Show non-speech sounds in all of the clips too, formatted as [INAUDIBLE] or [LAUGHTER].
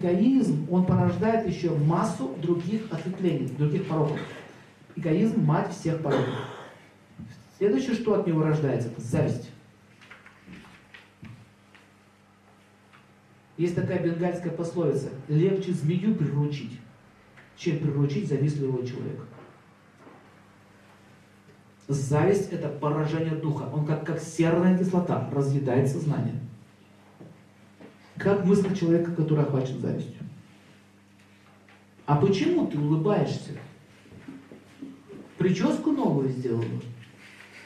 Эгоизм, он порождает еще массу других ответвлений, других пороков. Эгоизм – мать всех пороков. Следующее, что от него рождается, это зависть. Есть такая бенгальская пословица. Легче змею приручить, чем приручить завистливого человека. Зависть – это поражение духа. Он как, как серная кислота разъедает сознание. Как мысль человека, который охвачен завистью? А почему ты улыбаешься? Прическу новую сделала?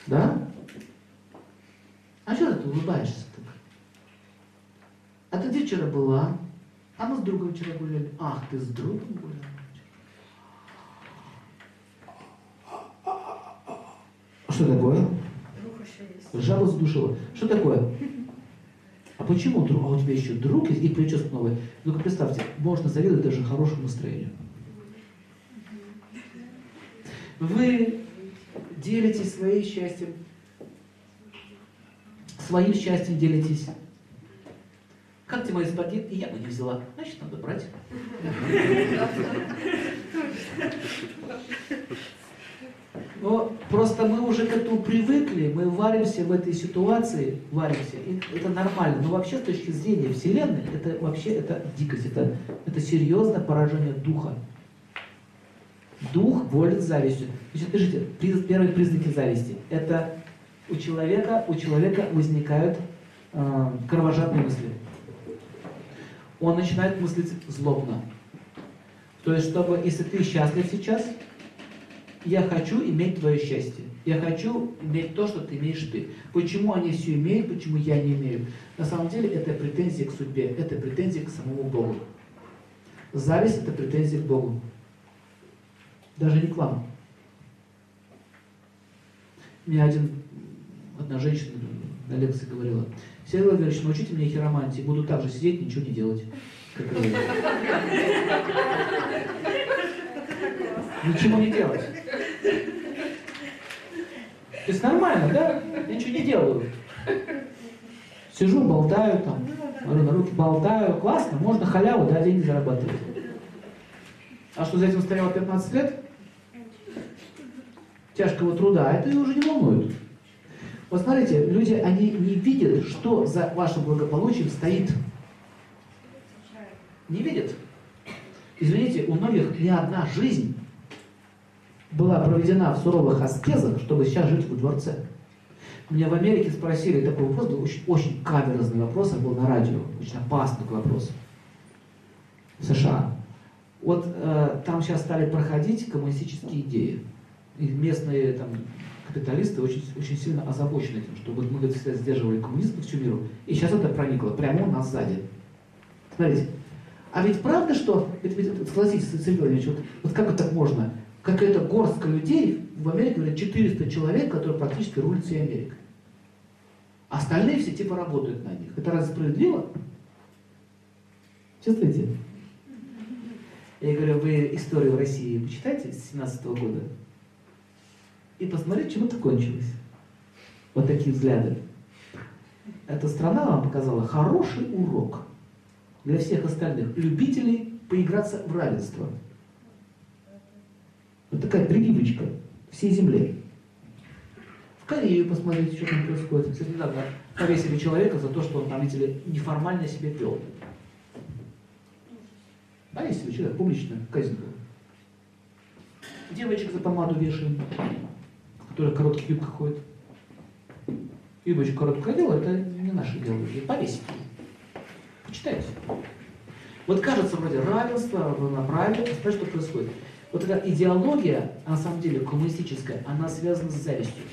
Да? А что ты улыбаешься так? А ты где вчера была? А мы с другом вчера гуляли. Ах, ты с другом гуляла? Что такое? Жаба задушила. Что такое? Почему друг? А у тебя еще друг и прическа новая. Ну-ка представьте, можно завидовать даже хорошему настроению. Вы делитесь своим счастьем. Своим счастьем делитесь. Как ты мои спагетти? Я бы не взяла. Значит, надо брать. Но просто мы уже к этому привыкли, мы варимся в этой ситуации, варимся, и это нормально. Но вообще с точки зрения Вселенной, это вообще это дикость, это, это серьезное поражение духа. Дух волит завистью. Значит, пишите, первые признаки зависти. Это у человека, у человека возникают э, кровожадные мысли. Он начинает мыслить злобно. То есть, чтобы, если ты счастлив сейчас, я хочу иметь твое счастье. Я хочу иметь то, что ты имеешь ты. Почему они все имеют, почему я не имею? На самом деле это претензия к судьбе, это претензия к самому Богу. Зависть это претензия к Богу. Даже не к вам. Мне один, одна женщина на лекции говорила, Сергей Владимирович, научите меня хиромантии, буду так же сидеть, ничего не делать. Как [LAUGHS] Ничего не делать. То есть нормально, да? Я ничего не делаю. Сижу, болтаю там, на руки болтаю, классно, можно халяву, да, деньги зарабатывать. А что за этим стояло 15 лет? Тяжкого труда, это уже не волнует. Вот смотрите, люди, они не видят, что за вашим благополучием стоит. Не видят. Извините, у многих не одна жизнь была проведена в суровых аскезах, чтобы сейчас жить в дворце. Меня в Америке спросили такой вопрос, был очень, очень каверзный вопрос, он был на радио, очень опасный вопрос. В США. Вот э, там сейчас стали проходить коммунистические идеи. И местные там, капиталисты очень, очень сильно озабочены этим, чтобы мы всегда сдерживали коммунизм по всему миру. И сейчас это проникло прямо у нас сзади. Смотрите. А ведь правда, что, ведь, ведь, согласитесь, Сергей Владимирович, вот, вот как вот так можно? Какая-то горстка людей, в Америке, говорят, 400 человек, которые практически рулят всей Америкой. Остальные все типа работают на них. Это разве справедливо? Чувствуете? Я говорю, вы историю России почитайте с 17 -го года и посмотрите, чем это кончилось. Вот такие взгляды. Эта страна вам показала хороший урок для всех остальных любителей поиграться в равенство. Вот такая прививочка всей земле. В Корею посмотрите, что там происходит. Кстати, недавно повесили человека за то, что он там, видите ли, неформально себя вел. Повесили человека, публично, казнь была. Девочек за помаду вешаем, которая в коротких юбках ходит. Юбочку короткую одела, это не наше дело. Повесить. Почитайте. Вот кажется вроде равенство, равноправие, а что происходит? Вот эта идеология, на самом деле коммунистическая, она связана с завистью.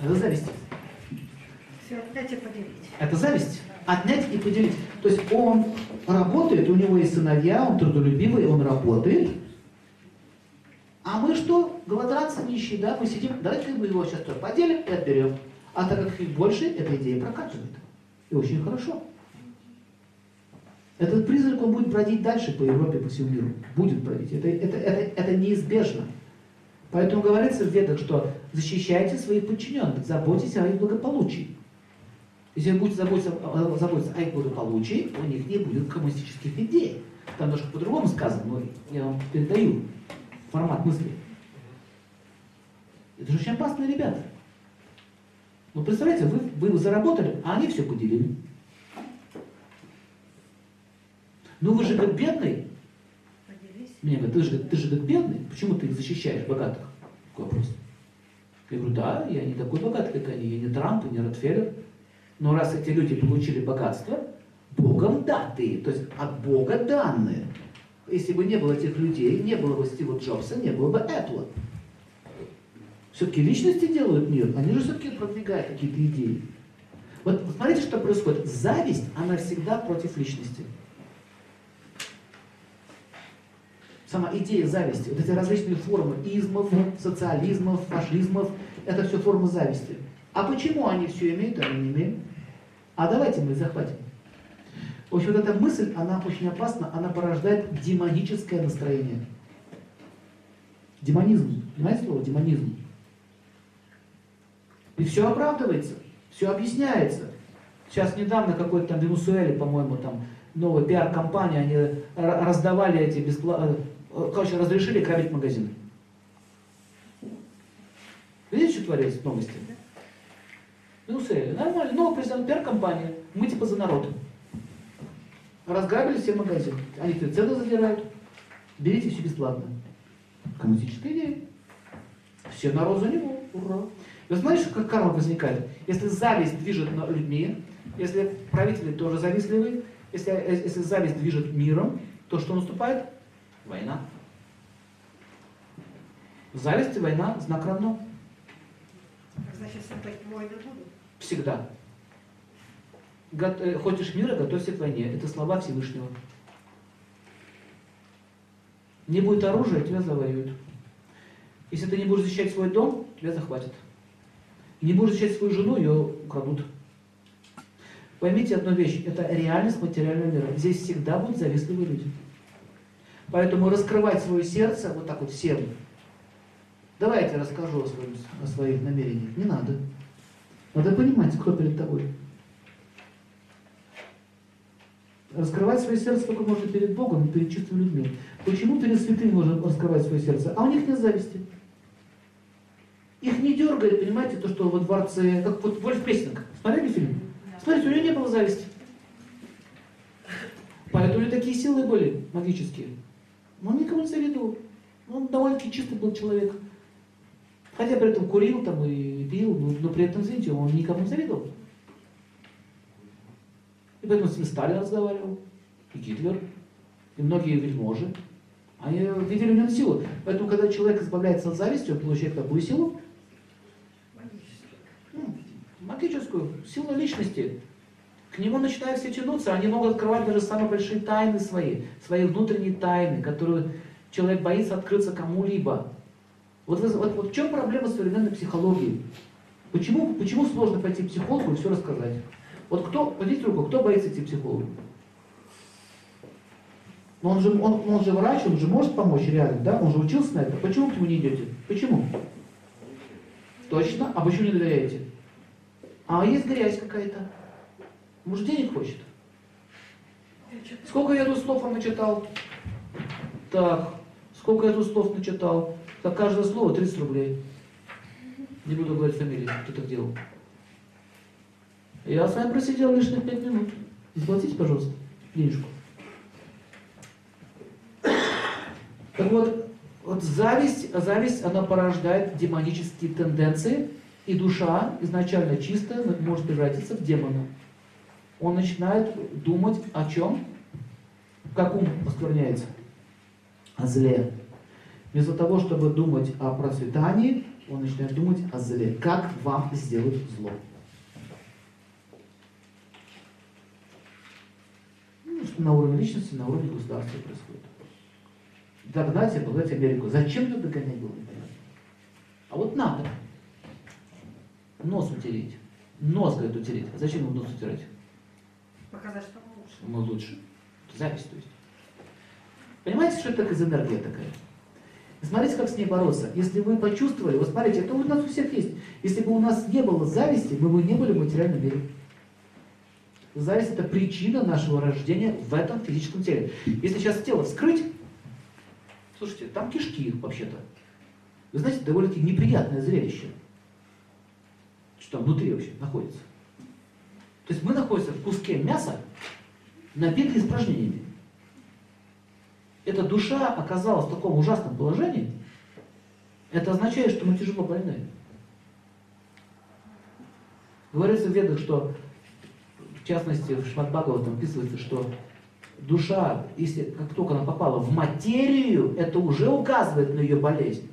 Это зависть. Все, отнять и поделить. Это зависть. Отнять и поделить. То есть он работает, у него есть сыновья, он трудолюбивый, он работает. А мы что? Голодранцы, нищие, да? Мы сидим, давайте мы его сейчас поделим и отберем. А так как их больше, эта идея прокатывает. И очень хорошо. Этот призрак, он будет бродить дальше по Европе, по всему миру. Будет бродить. Это, это, это, это неизбежно. Поэтому говорится в ведах, что защищайте своих подчиненных, заботьтесь о их благополучии. Если вы будете заботиться, э, заботиться о их благополучии, у них не будет коммунистических идей. Там немножко по-другому сказано, но я вам передаю формат мысли. Это же очень опасные ребята. Ну, представляете, вы, вы заработали, а они все поделили. Ну, вы же как бедный. Поделись. Мне говорят, ты же, ты же как бедный, почему ты их защищаешь, богатых? Такой вопрос. Я говорю, да, я не такой богатый, как они, я не Трамп, и не Ротфеллер. Но раз эти люди получили богатство, Богом датые, то есть от Бога данные. Если бы не было этих людей, не было бы Стива Джобса, не было бы Apple. Все-таки личности делают мир, они же все-таки продвигают какие-то идеи. Вот смотрите, что происходит. Зависть, она всегда против личности. Сама идея зависти, вот эти различные формы измов, социализмов, фашизмов, это все формы зависти. А почему они все имеют, а мы не имеем? А давайте мы захватим. В общем, вот эта мысль, она очень опасна, она порождает демоническое настроение. Демонизм. Понимаете слово? Демонизм. И все оправдывается, все объясняется. Сейчас недавно какой-то там Венесуэле, по-моему, там новая пиар-компания, они раздавали эти бесплатно, э, короче, разрешили грабить магазины. Видите, что творится в новости? Венесуэле, нормально, новый президент пиар-компания, мы типа за народ. Разграбили все магазины. Они цены задирают. Берите все бесплатно. Коммунистическая идея. Все народ за него. Ура. Вы знаете, как карма возникает? Если зависть движет людьми, если правители тоже завистливы, если, если зависть движет миром, то что наступает? Война. Зависть и война – знак равно. Значит, создать войны будут? Всегда. Э, хочешь мира, готовься к войне. Это слова Всевышнего. Не будет оружия, тебя завоюют. Если ты не будешь защищать свой дом, тебя захватят. Не будешь защищать свою жену, ее украдут. Поймите одну вещь, это реальность материального мира. Здесь всегда будут завистливые люди. Поэтому раскрывать свое сердце вот так вот всем. Давайте расскажу о, своем, о своих намерениях. Не надо. Надо понимать, кто перед тобой. Раскрывать свое сердце только можно перед Богом и перед чистыми людьми. Почему перед святыми можно раскрывать свое сердце? А у них нет зависти. Их не дергает, понимаете, то, что во дворце, как вот Вольф Песнинг. Смотрели фильм? Смотрите, у него не было зависти. Поэтому у него такие силы были магические. Но он никому не завидовал. Он довольно-таки чистый был человек. Хотя при этом курил там и пил, но, при этом, извините, он никому не завидовал. И поэтому с ним Сталин разговаривал, и Гитлер, и многие вельможи. Они видели в нем силу. Поэтому, когда человек избавляется от зависти, он получает какую силу? Ну, магическую, силу личности. К нему начинают все тянуться, они могут открывать даже самые большие тайны свои, свои внутренние тайны, которые человек боится открыться кому-либо. Вот, вот, вот в чем проблема современной психологии? Почему, почему сложно пойти к психологу и все рассказать? Вот кто, поднимите руку, кто боится идти к психологу? Он же, он, он же врач, он же может помочь реально, да? Он же учился на это. Почему к нему не идете? Почему? Точно? А почему не доверяете? А есть грязь какая-то. Может, денег хочет? Сколько я тут слов вам начитал? Так, сколько я тут слов начитал? За каждое слово 30 рублей. Не буду говорить фамилию, кто так делал. Я с вами просидел лишних пять минут. Заплатите, пожалуйста, денежку. Так вот, вот зависть, зависть, она порождает демонические тенденции, и душа, изначально чистая, может превратиться в демона. Он начинает думать о чем? Как ум оскверняется? О зле. Вместо того, чтобы думать о процветании, он начинает думать о зле. Как вам сделать зло? Ну, что на уровне личности, на уровне государства происходит. Догнать и обладать Америку. Зачем ее догонять было. А вот надо. Нос утереть. Нос, говорит, утереть. А зачем ему нос утирать? Показать, что мы лучше. Мы лучше. Запись, то есть. Понимаете, что это за энергия такая? Смотрите, как с ней бороться. Если вы почувствовали, вот смотрите, это у нас у всех есть. Если бы у нас не было зависти, мы бы не были в материальном мире. Зависть это причина нашего рождения в этом физическом теле. Если сейчас тело вскрыть, слушайте, там кишки вообще-то. Вы знаете, довольно-таки неприятное зрелище. Что там внутри вообще находится. То есть мы находимся в куске мяса, набитый испражнениями. Эта душа оказалась в таком ужасном положении, это означает, что мы тяжело больны. Говорится в ведах, что, в частности, в Шматбагова там описывается, что душа, если как только она попала в материю, это уже указывает на ее болезнь.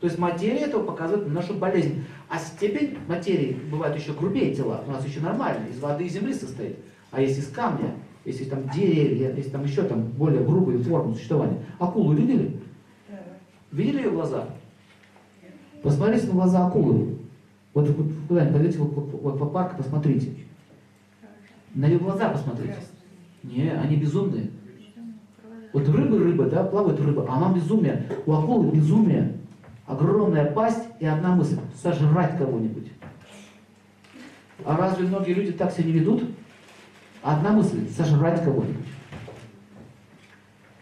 То есть материя этого показывает на нашу болезнь. А степень материи бывает еще грубее тела. У нас еще нормально, из воды и земли состоит. А если из камня, если там деревья, если там еще там более грубые формы существования. Акулу видели? Видели ее глаза? Посмотрите на глаза акулы. Вот куда-нибудь пойдете в аквапарк, посмотрите. На ее глаза посмотрите. Не, они безумные. Вот рыбы, рыба, да, плавает рыба, а она безумие. У акулы безумие. Огромная пасть и одна мысль – сожрать кого-нибудь. А разве многие люди так себя не ведут? Одна мысль – сожрать кого-нибудь.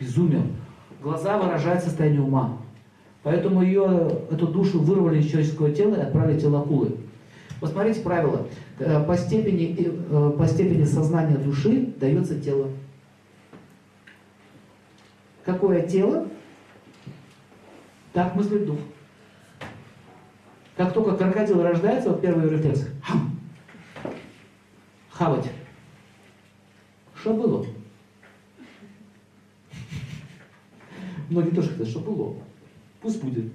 Безумие. Глаза выражают состояние ума. Поэтому ее, эту душу вырвали из человеческого тела и отправили в тело акулы. Посмотрите правило. Э, по степени, э, по степени сознания души дается тело. Какое тело, так мыслит дух. Как только крокодил рождается, вот первый рефлекс. Хам. Хавать. Что было? Многие тоже хотят, что было. Пусть будет.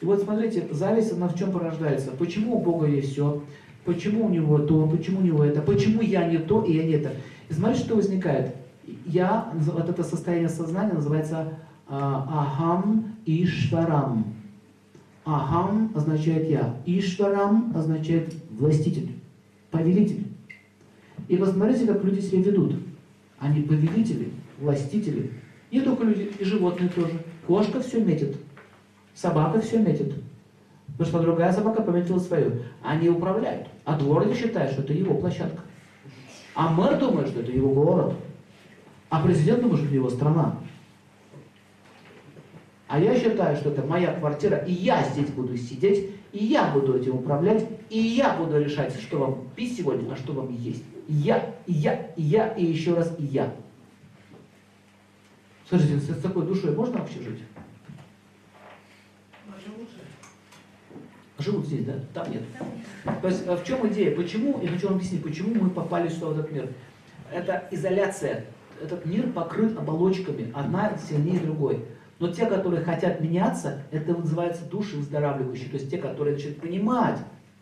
И вот смотрите, зависть, она в чем порождается? Почему у Бога есть все? Почему у него то? Почему у него это? Почему я не то и я не это? И смотрите, что возникает. Я, вот это состояние сознания называется Ахам Ишварам. Ахам означает я. Ишварам означает властитель, повелитель. И посмотрите, как люди себя ведут. Они повелители, властители. Не только люди, и животные тоже. Кошка все метит, собака все метит. Потому что другая собака пометила свою. Они управляют. А дворник считает, что это его площадка. А мэр думает, что это его город. А президент думает, что это его страна. А я считаю, что это моя квартира, и я здесь буду сидеть, и я буду этим управлять, и я буду решать, что вам пить сегодня, а что вам есть. Я, и я, и я, и еще раз и я. Скажите, с такой душой можно вообще жить? Живут здесь, да? Там нет. То есть а в чем идея? Почему, я хочу вам объяснить, почему мы попали сюда, в этот мир. Это изоляция. Этот мир покрыт оболочками, одна сильнее другой. Но те, которые хотят меняться, это называется души выздоравливающие. То есть те, которые начинают понимать,